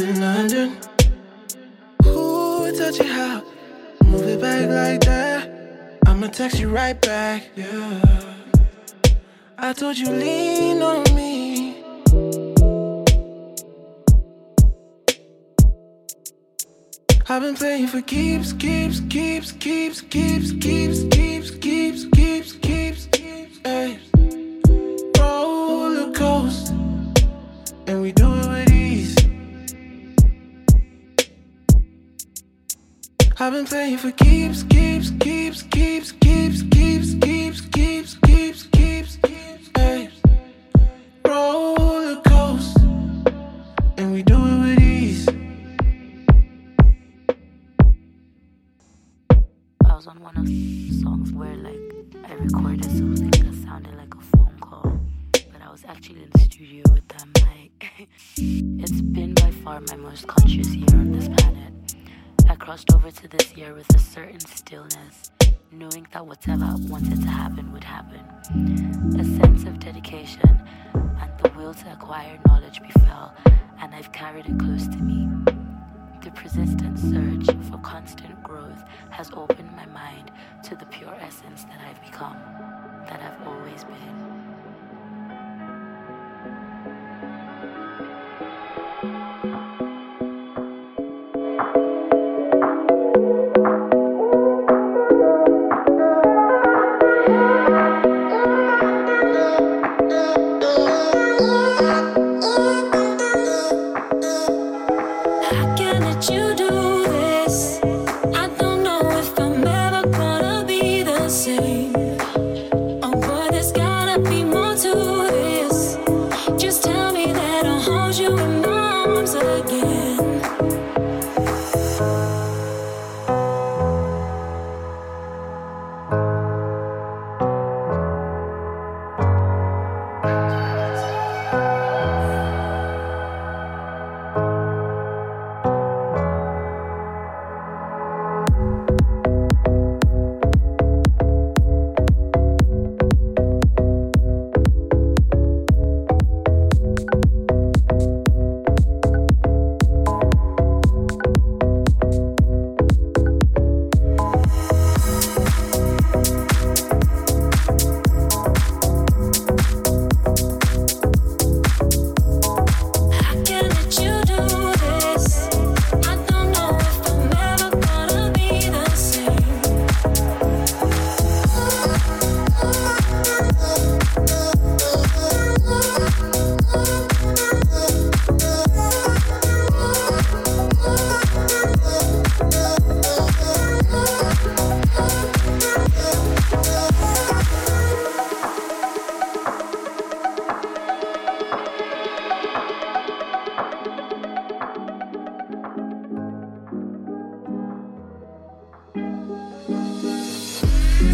down in London. Ooh, touch it how? Move it back like that. I'ma text you right back, yeah. I told you lean on me. I've been playing for keeps, keeps, keeps, keeps, keeps, keeps, keeps, keeps, keeps. I've been playing for keeps, keeps, keeps, keeps,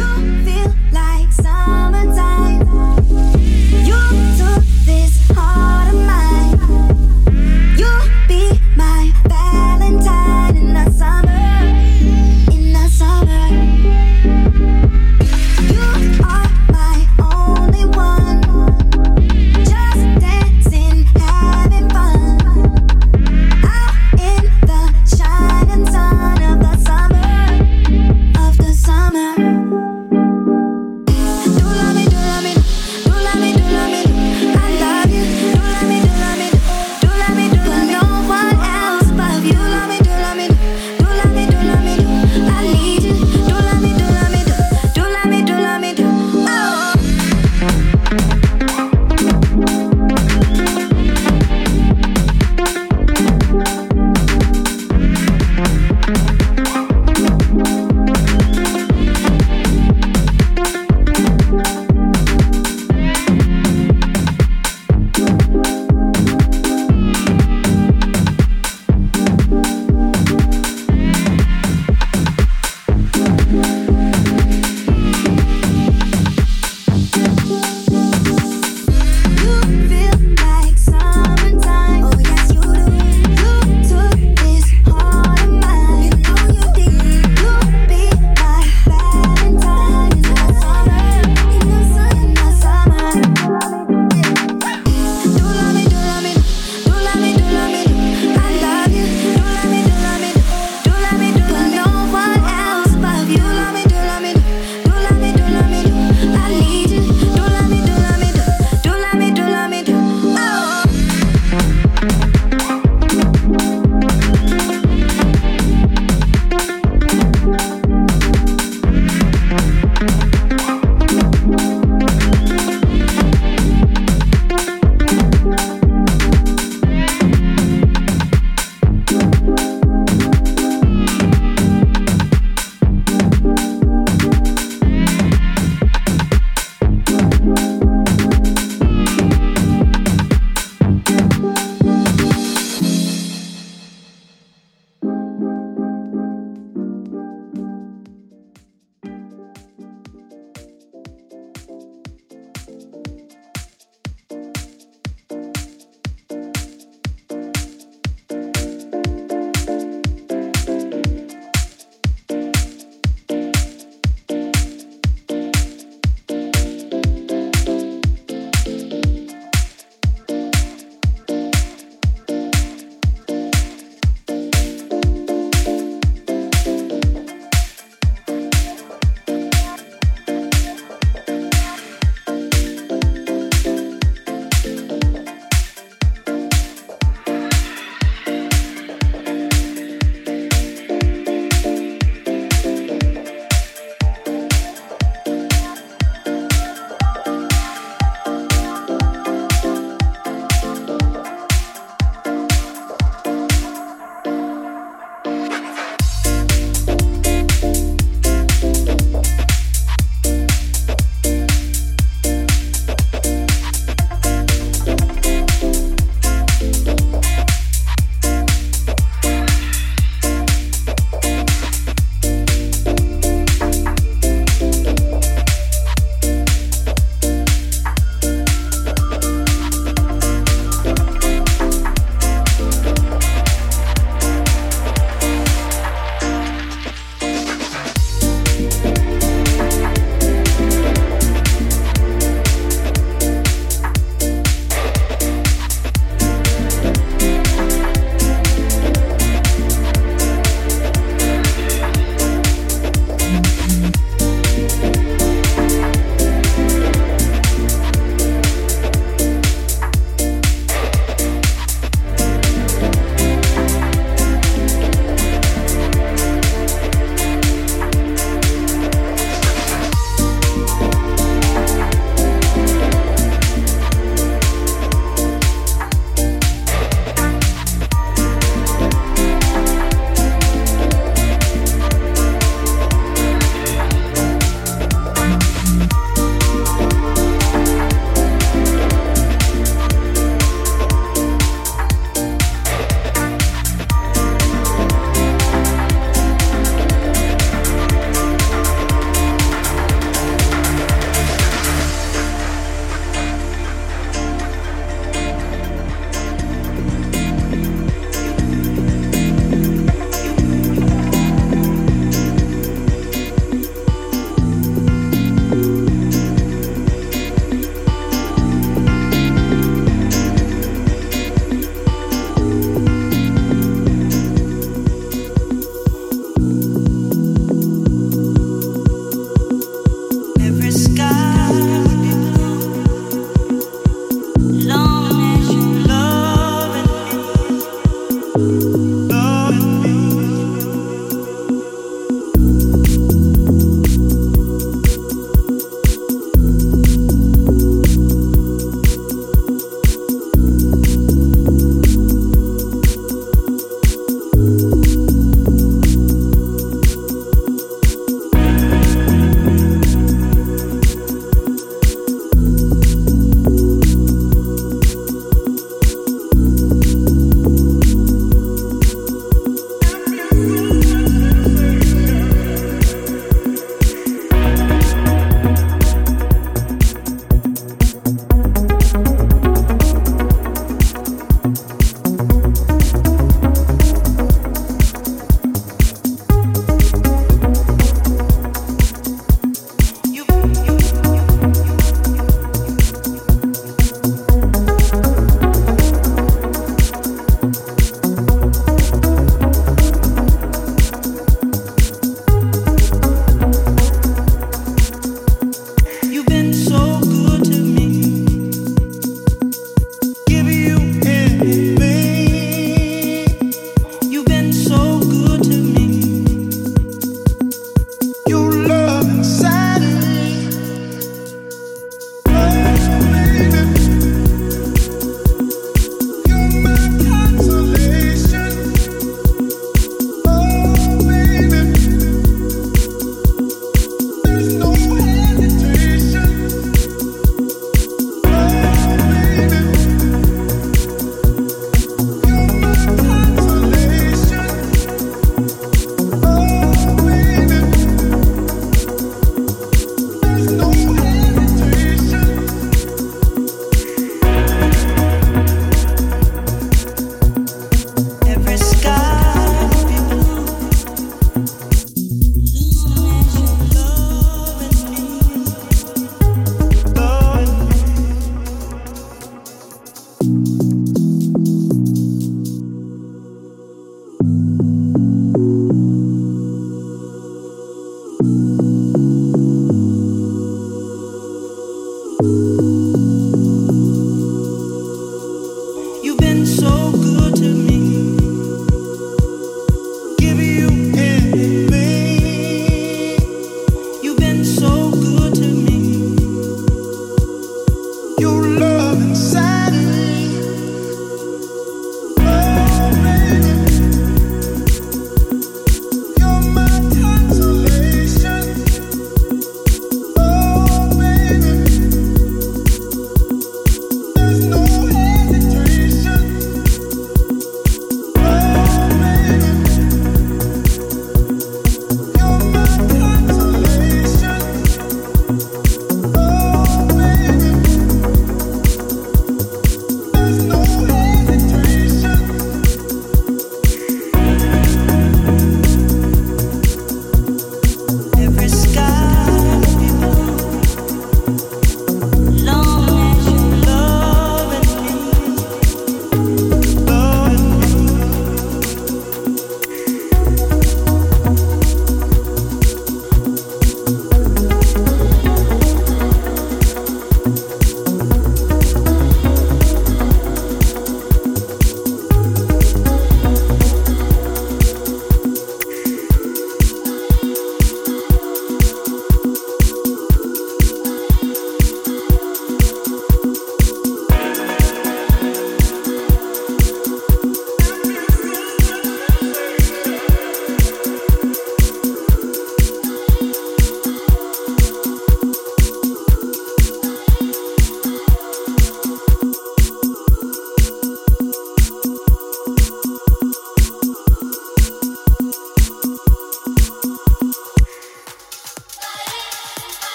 you feel like some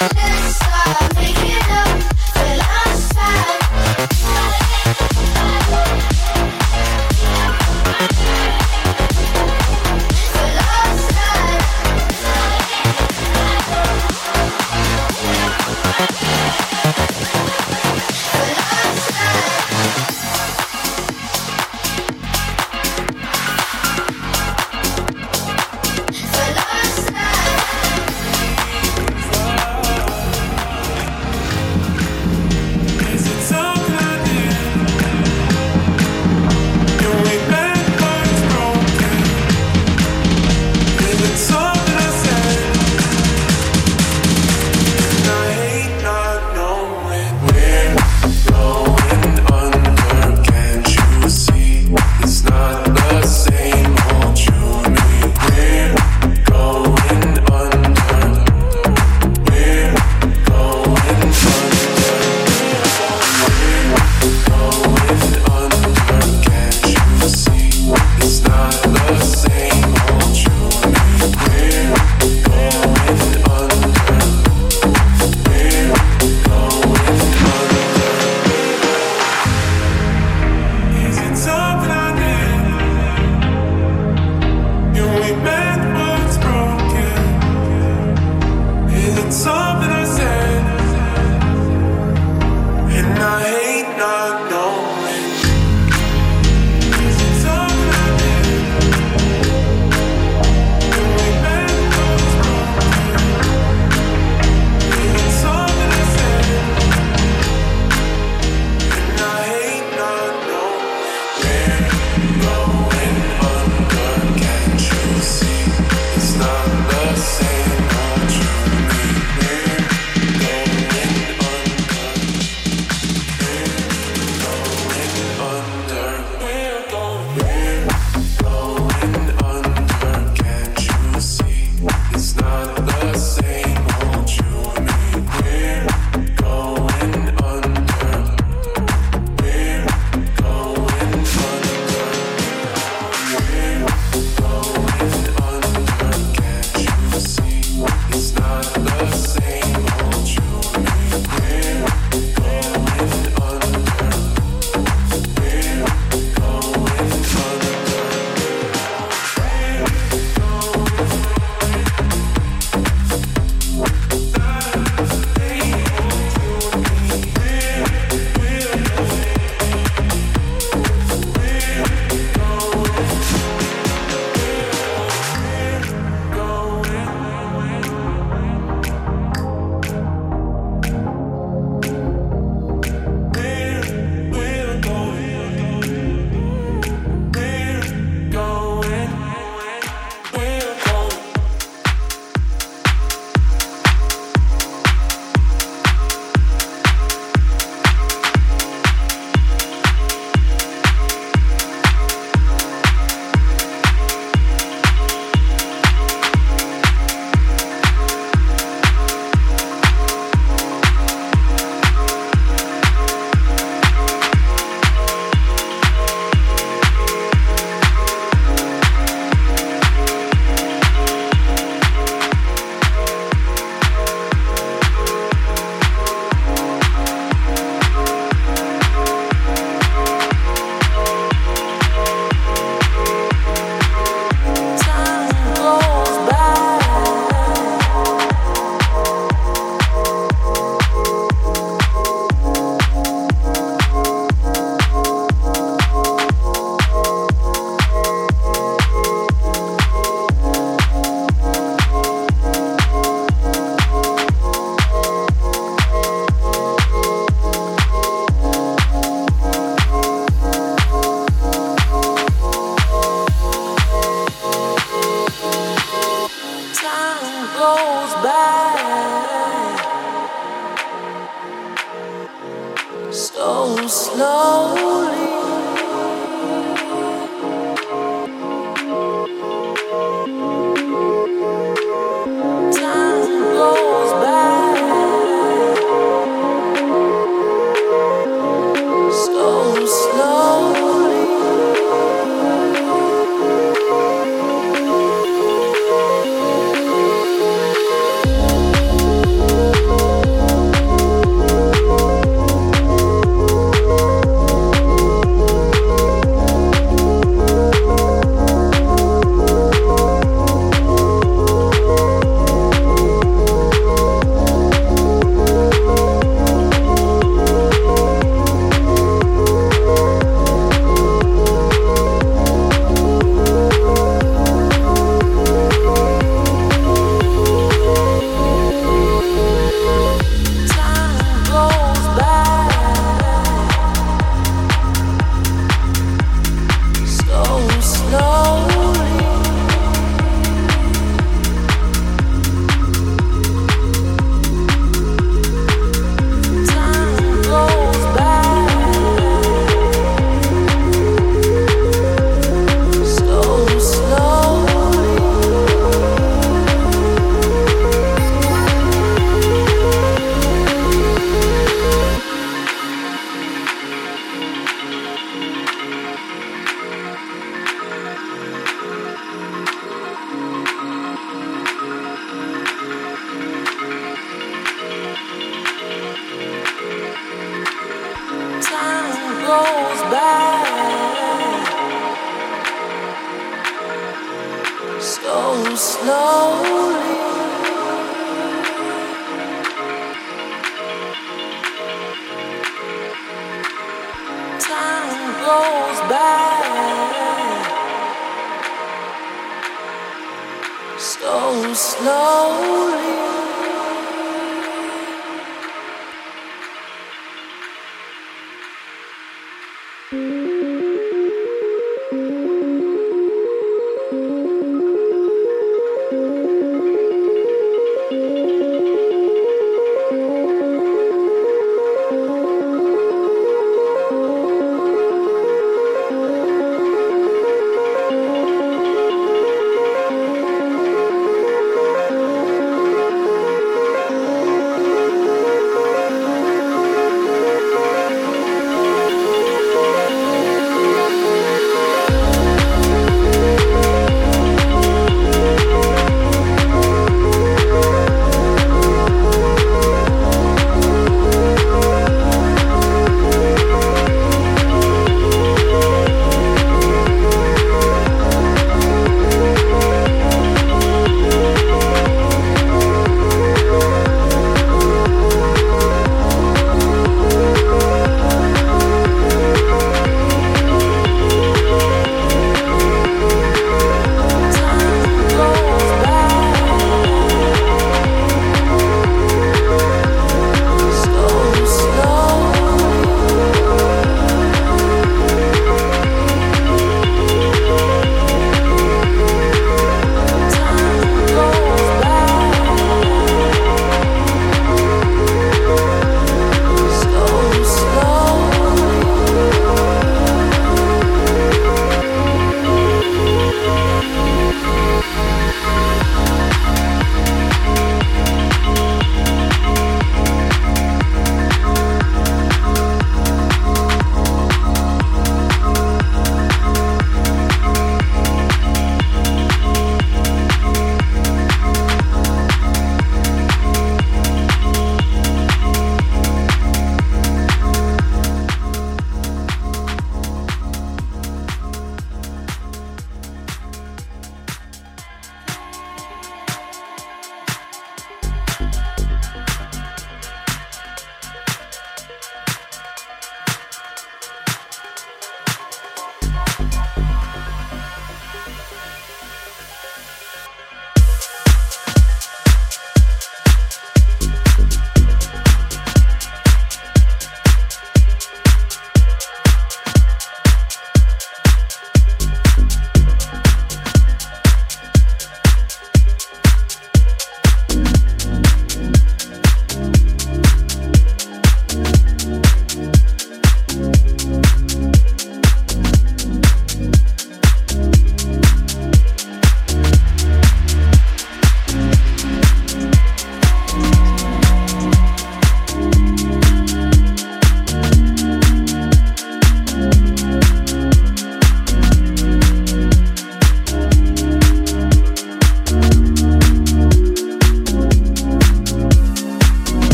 Yeah.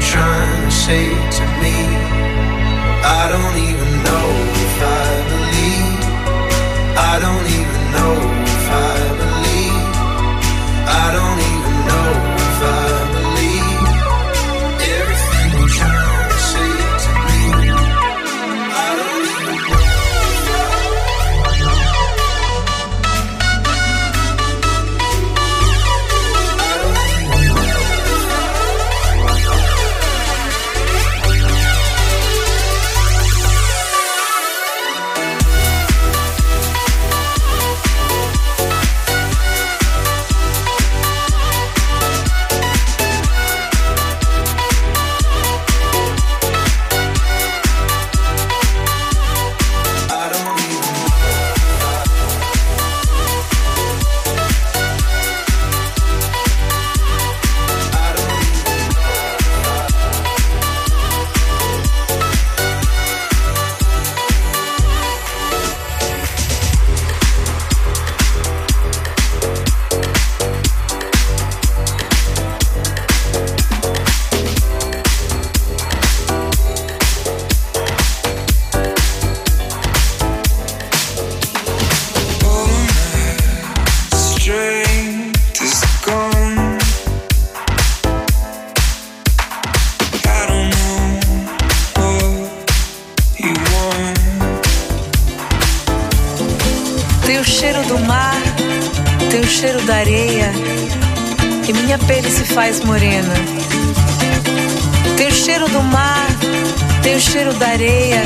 Trying to say to me? I don't even know if I believe. I don't even know cheiro do mar, tem o cheiro da areia,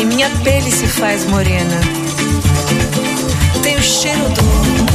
e minha pele se faz morena. Tem o cheiro do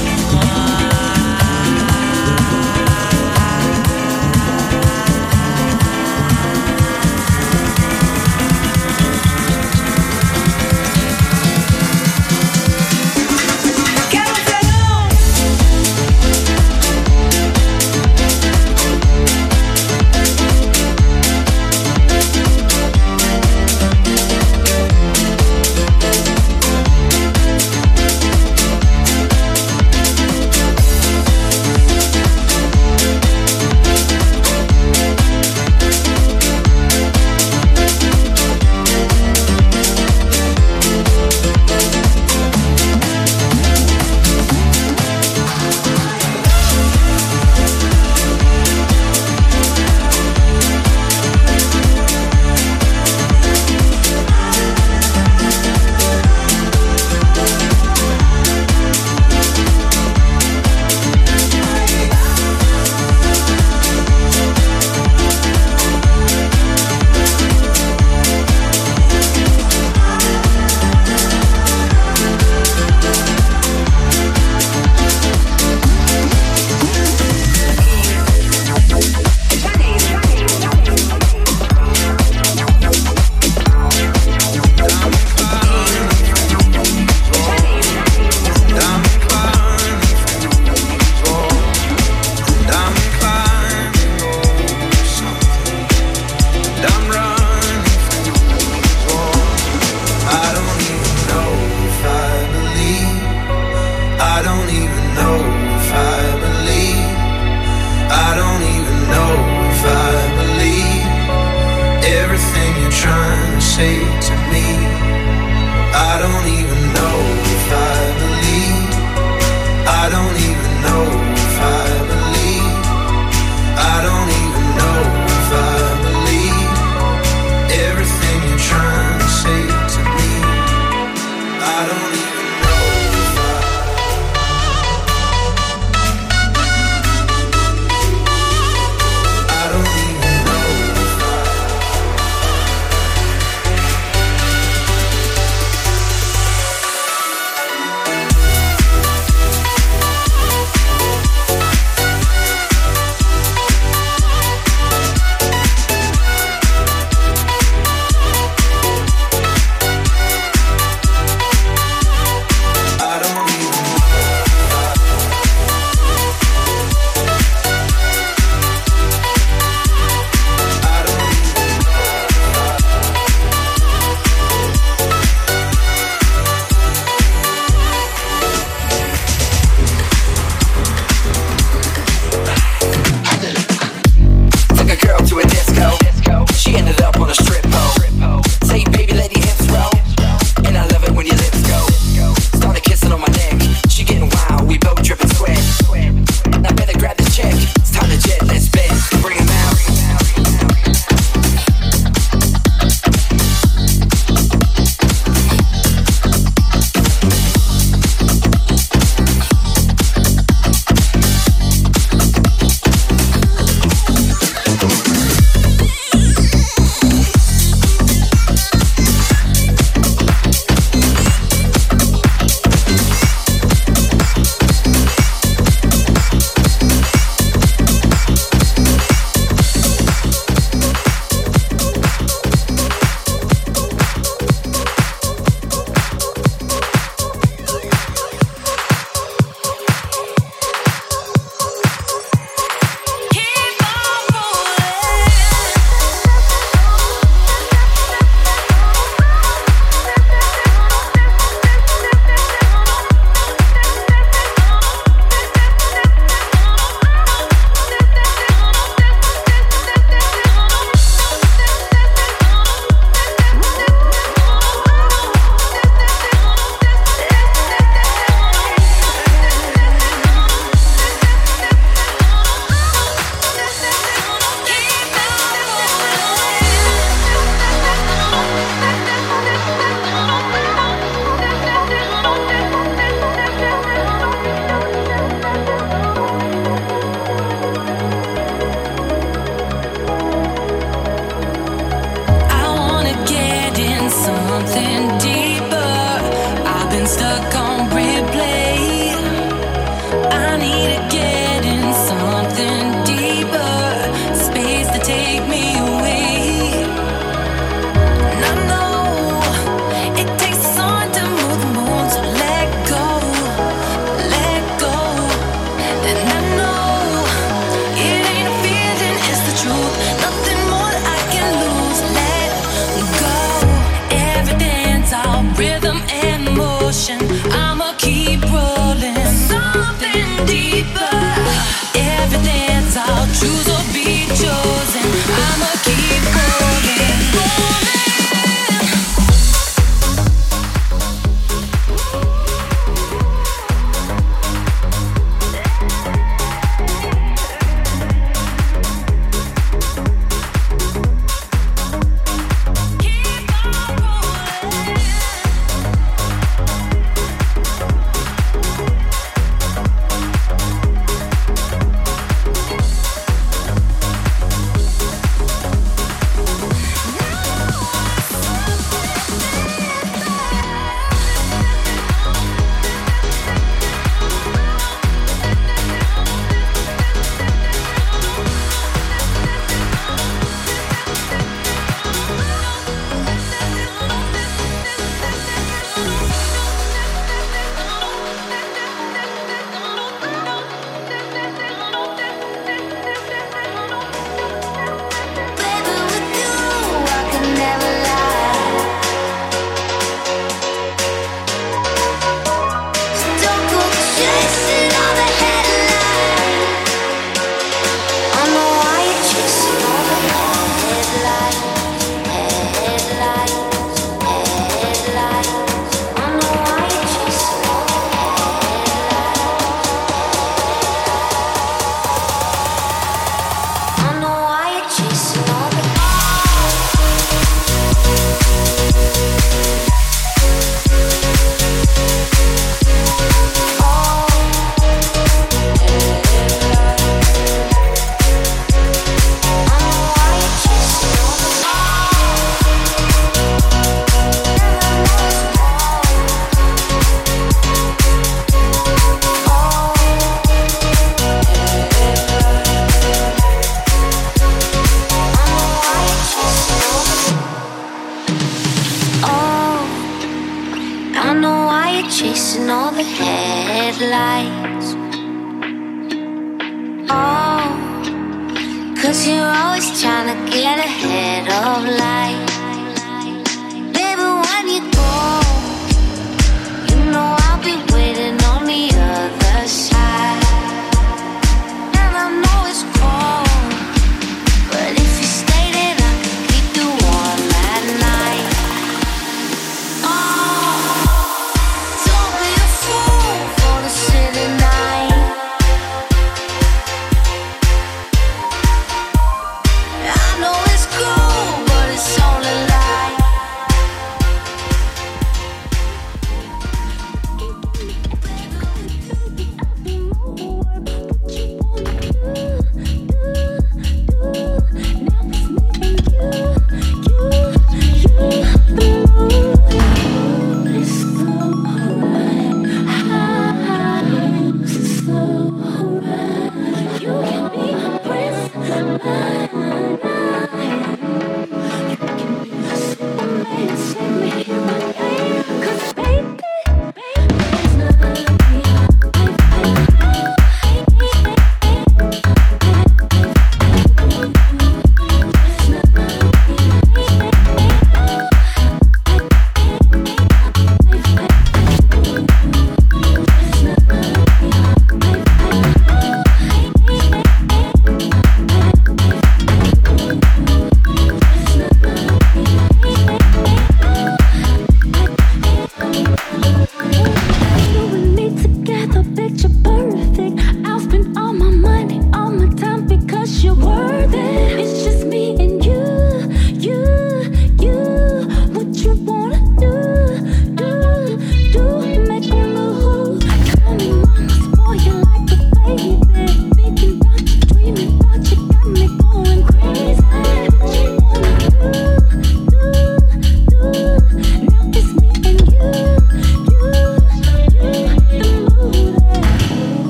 check.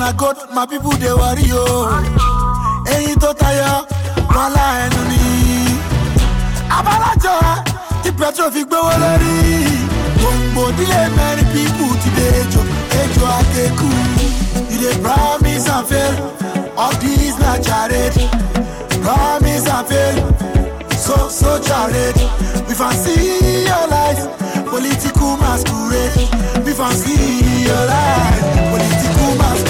na God, my people they worry yo. Ẹyin tó tayọ, wọn la ẹnu ni. Abálájọ tí pẹ̀tró fi gbówó lórí. Gbogbo ìdílé mẹ́rin pípù ti dé ejò, akéku. You dey promise and fail, all these na charade. Promise and fail, so so charade. We fancy your life, political masquerade. We fancy your life, political masquerade.